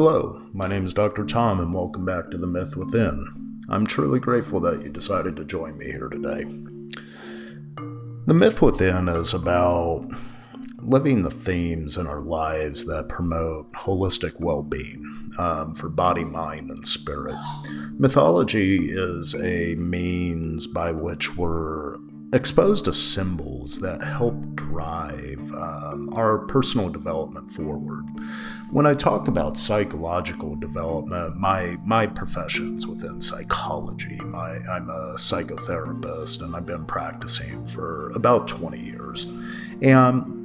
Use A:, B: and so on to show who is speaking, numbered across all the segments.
A: Hello, my name is Dr. Tom, and welcome back to The Myth Within. I'm truly grateful that you decided to join me here today. The Myth Within is about living the themes in our lives that promote holistic well being um, for body, mind, and spirit. Mythology is a means by which we're exposed to symbols that help drive um, our personal development forward. When I talk about psychological development, my my profession's within psychology. My, I'm a psychotherapist, and I've been practicing for about 20 years, and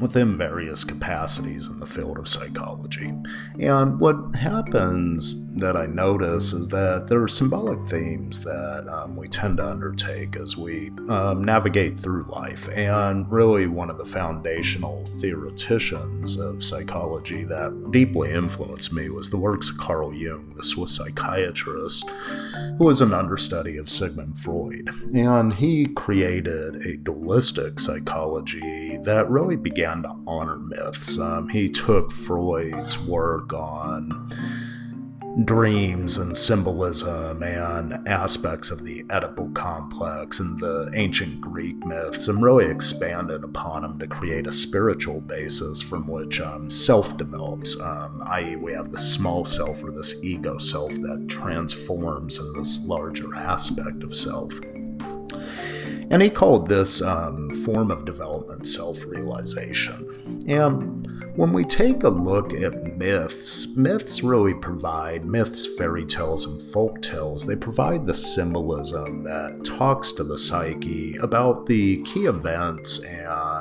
A: within various capacities in the field of psychology. And what happens that I notice is that there are symbolic themes that um, we tend to undertake as we um, navigate through life. And really, one of the foundational theoreticians of psychology that deeply influenced me was the works of Carl Jung, the Swiss psychiatrist, who was an understudy of Sigmund Freud. And he created a dualistic psychology that really began to honor myths. Um, he took Freud's work on dreams and symbolism and aspects of the Oedipal complex and the ancient Greek myths and really expanded upon them to create a spiritual basis from which um, self develops, um, i.e., we have the small self or this ego self that transforms in this larger aspect of self. And he called this um, form of development self realization. And when we take a look at myths, myths really provide myths, fairy tales, and folk tales. They provide the symbolism that talks to the psyche about the key events and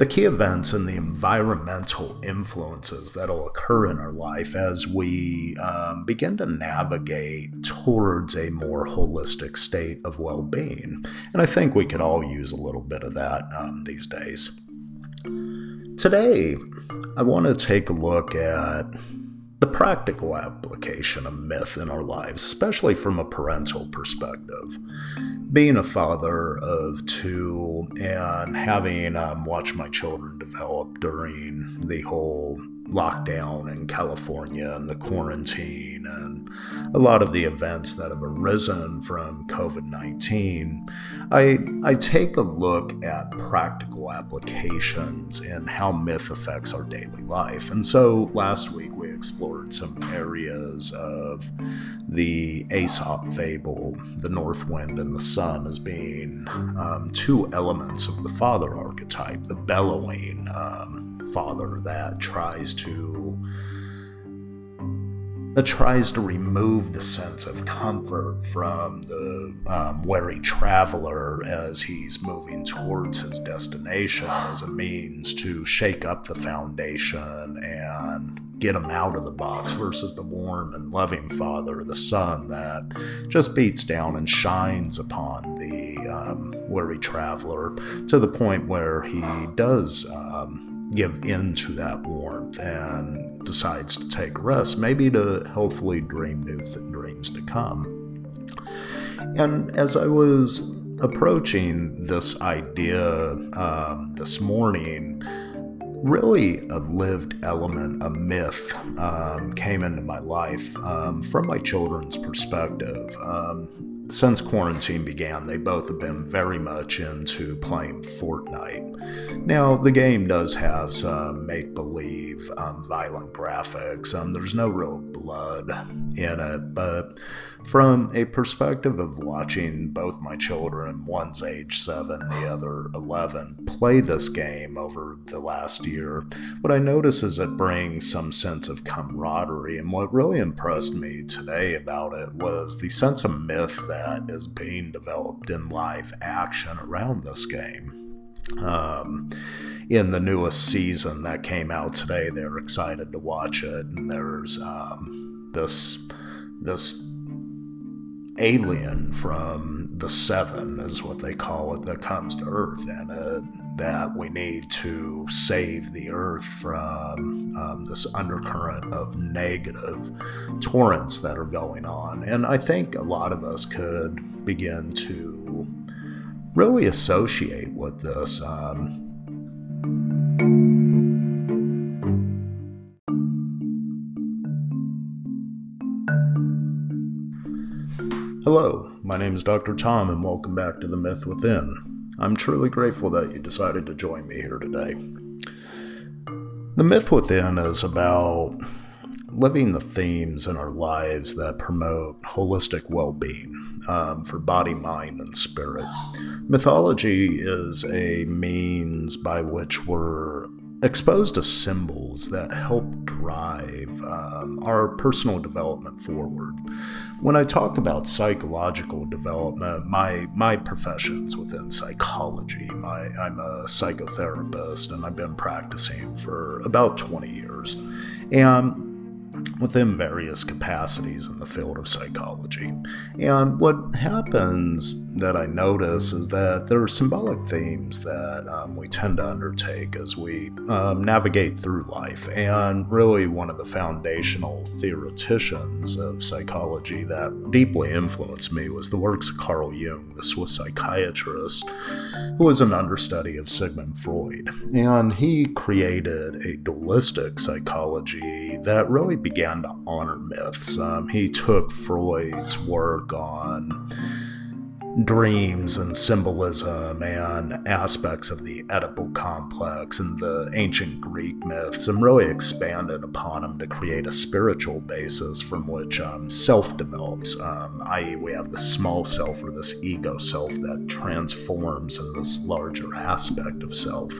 A: the key events and the environmental influences that'll occur in our life as we um, begin to navigate towards a more holistic state of well being. And I think we could all use a little bit of that um, these days. Today, I want to take a look at the practical application of myth in our lives, especially from a parental perspective. Being a father of two and having um, watched my children develop during the whole lockdown in California and the quarantine and a lot of the events that have arisen from COVID 19, I, I take a look at practical applications and how myth affects our daily life. And so last week we explored some areas of the Aesop fable, the north wind and the sun, as being um, two elements of the father archetype, the bellowing. Um, father that tries to that tries to remove the sense of comfort from the um, wary traveler as he's moving towards his destination as a means to shake up the foundation and get him out of the box versus the warm and loving father, the sun that just beats down and shines upon the um, wary traveler to the point where he does. Um, give in to that warmth and decides to take rest, maybe to hopefully dream new th- dreams to come. And as I was approaching this idea um, this morning, really a lived element, a myth, um, came into my life um, from my children's perspective. Since quarantine began, they both have been very much into playing Fortnite. Now, the game does have some make believe um, violent graphics. Um, there's no real blood in it, but from a perspective of watching both my children, one's age seven, the other 11, play this game over the last year, what I notice is it brings some sense of camaraderie. And what really impressed me today about it was the sense of myth that is being developed in live action around this game. Um, in the newest season that came out today, they're excited to watch it, and there's um, this this alien from the seven is what they call it that comes to earth and uh, that we need to save the earth from um, this undercurrent of negative torrents that are going on. And I think a lot of us could begin to really associate with this. Um, Hello, my name is Dr. Tom, and welcome back to The Myth Within. I'm truly grateful that you decided to join me here today. The Myth Within is about living the themes in our lives that promote holistic well being um, for body, mind, and spirit. Mythology is a means by which we're exposed to symbols that help drive um, our personal development forward. When I talk about psychological development, my my profession's within psychology. My, I'm a psychotherapist, and I've been practicing for about 20 years, and within various capacities in the field of psychology. And what happens that I notice is that there are symbolic themes that um, we tend to undertake as we um, navigate through life. And really, one of the foundational theoreticians of psychology that deeply influenced me was the works of Carl Jung, the Swiss psychiatrist, who was an understudy of Sigmund Freud. And he created a dualistic psychology that really began to honor myths. Um, he took Freud's work on dreams and symbolism and aspects of the Oedipal complex and the ancient Greek myths and really expanded upon them to create a spiritual basis from which um, self develops, um, i.e., we have the small self or this ego self that transforms in this larger aspect of self.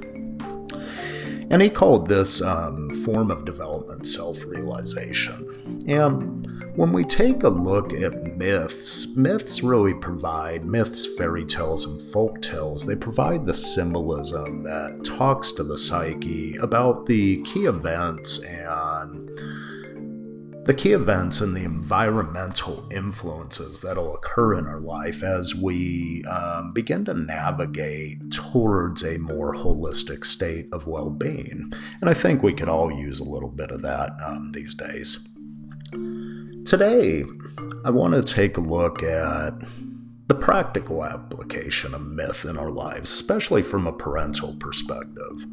A: And he called this um, form of development self realization. And when we take a look at myths, myths really provide myths, fairy tales, and folk tales. They provide the symbolism that talks to the psyche about the key events and the key events and the environmental influences that'll occur in our life as we um, begin to navigate towards a more holistic state of well being. And I think we could all use a little bit of that um, these days. Today, I want to take a look at the practical application of myth in our lives, especially from a parental perspective.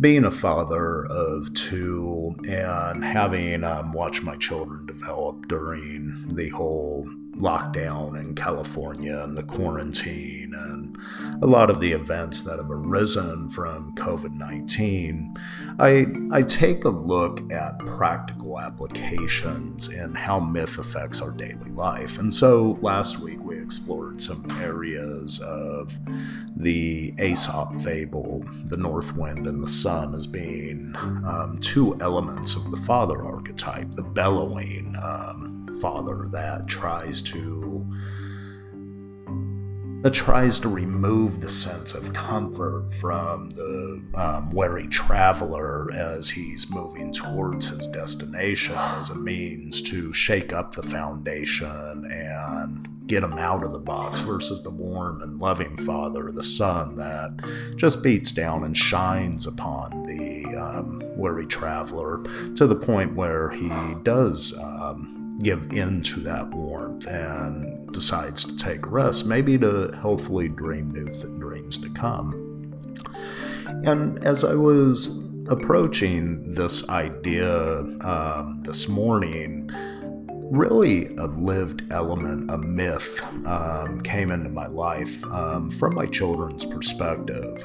A: Being a father of two and having um, watched my children develop during the whole lockdown in California and the quarantine and a lot of the events that have arisen from COVID 19, I, I take a look at practical applications and how myth affects our daily life. And so last week we explored some areas of the Aesop fable, the north wind and the sun, as being um, two elements of the father archetype, the bellowing. Um, father that tries to that tries to remove the sense of comfort from the um, wary traveler as he's moving towards his destination as a means to shake up the foundation and get him out of the box versus the warm and loving father, the sun that just beats down and shines upon the um, wary traveler to the point where he does. Um, give in to that warmth and decides to take rest, maybe to hopefully dream new th- dreams to come. And as I was approaching this idea um, this morning, really a lived element, a myth, um, came into my life um, from my children's perspective.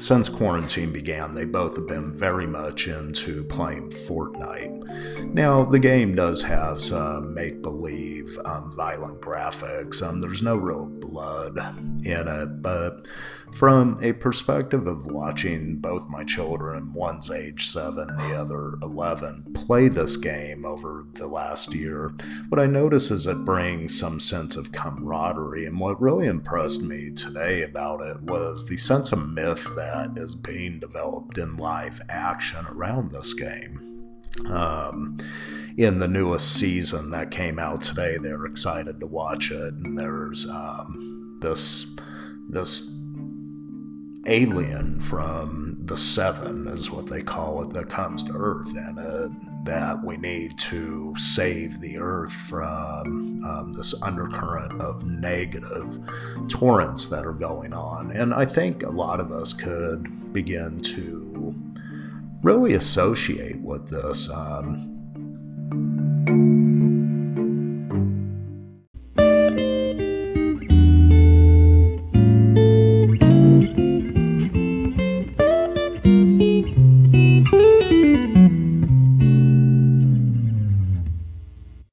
A: Since quarantine began, they both have been very much into playing Fortnite. Now, the game does have some make believe, um, violent graphics. Um, there's no real blood in it, but from a perspective of watching both my children, one's age seven, the other 11, play this game over the last year, what I notice is it brings some sense of camaraderie. And what really impressed me today about it was the sense of myth that is being developed in live action around this game. Um, in the newest season that came out today, they're excited to watch it, and there's um, this this alien from the seven is what they call it that comes to earth and uh, that we need to save the earth from um, this undercurrent of negative torrents that are going on. And i think a lot of us could begin to really associate with this um,